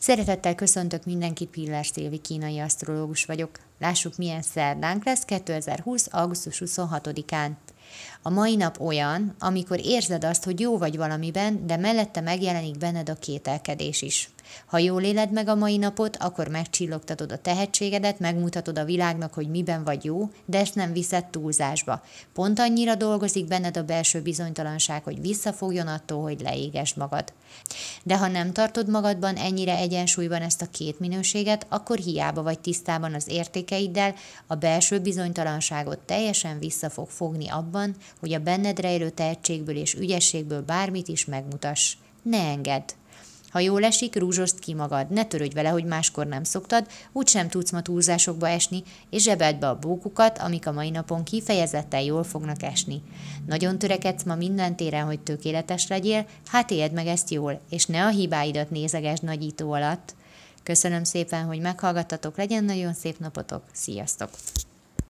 Szeretettel köszöntök mindenkit, Pillás Szilvi kínai asztrológus vagyok. Lássuk, milyen szerdánk lesz 2020. augusztus 26-án. A mai nap olyan, amikor érzed azt, hogy jó vagy valamiben, de mellette megjelenik benned a kételkedés is. Ha jól éled meg a mai napot, akkor megcsillogtatod a tehetségedet, megmutatod a világnak, hogy miben vagy jó, de ezt nem viszed túlzásba. Pont annyira dolgozik benned a belső bizonytalanság, hogy visszafogjon attól, hogy leégesd magad. De ha nem tartod magadban ennyire egyensúlyban ezt a két minőséget, akkor hiába vagy tisztában az értékeiddel, a belső bizonytalanságot teljesen vissza fog fogni abban, hogy a benned rejlő tehetségből és ügyességből bármit is megmutass. Ne engedd! Ha jól esik, rúzsoszt ki magad, ne törődj vele, hogy máskor nem szoktad, úgysem tudsz ma túlzásokba esni, és zsebeld be a bókukat, amik a mai napon kifejezetten jól fognak esni. Nagyon törekedsz ma minden téren, hogy tökéletes legyél, hát éld meg ezt jól, és ne a hibáidat nézegesd nagyító alatt. Köszönöm szépen, hogy meghallgattatok, legyen nagyon szép napotok, sziasztok!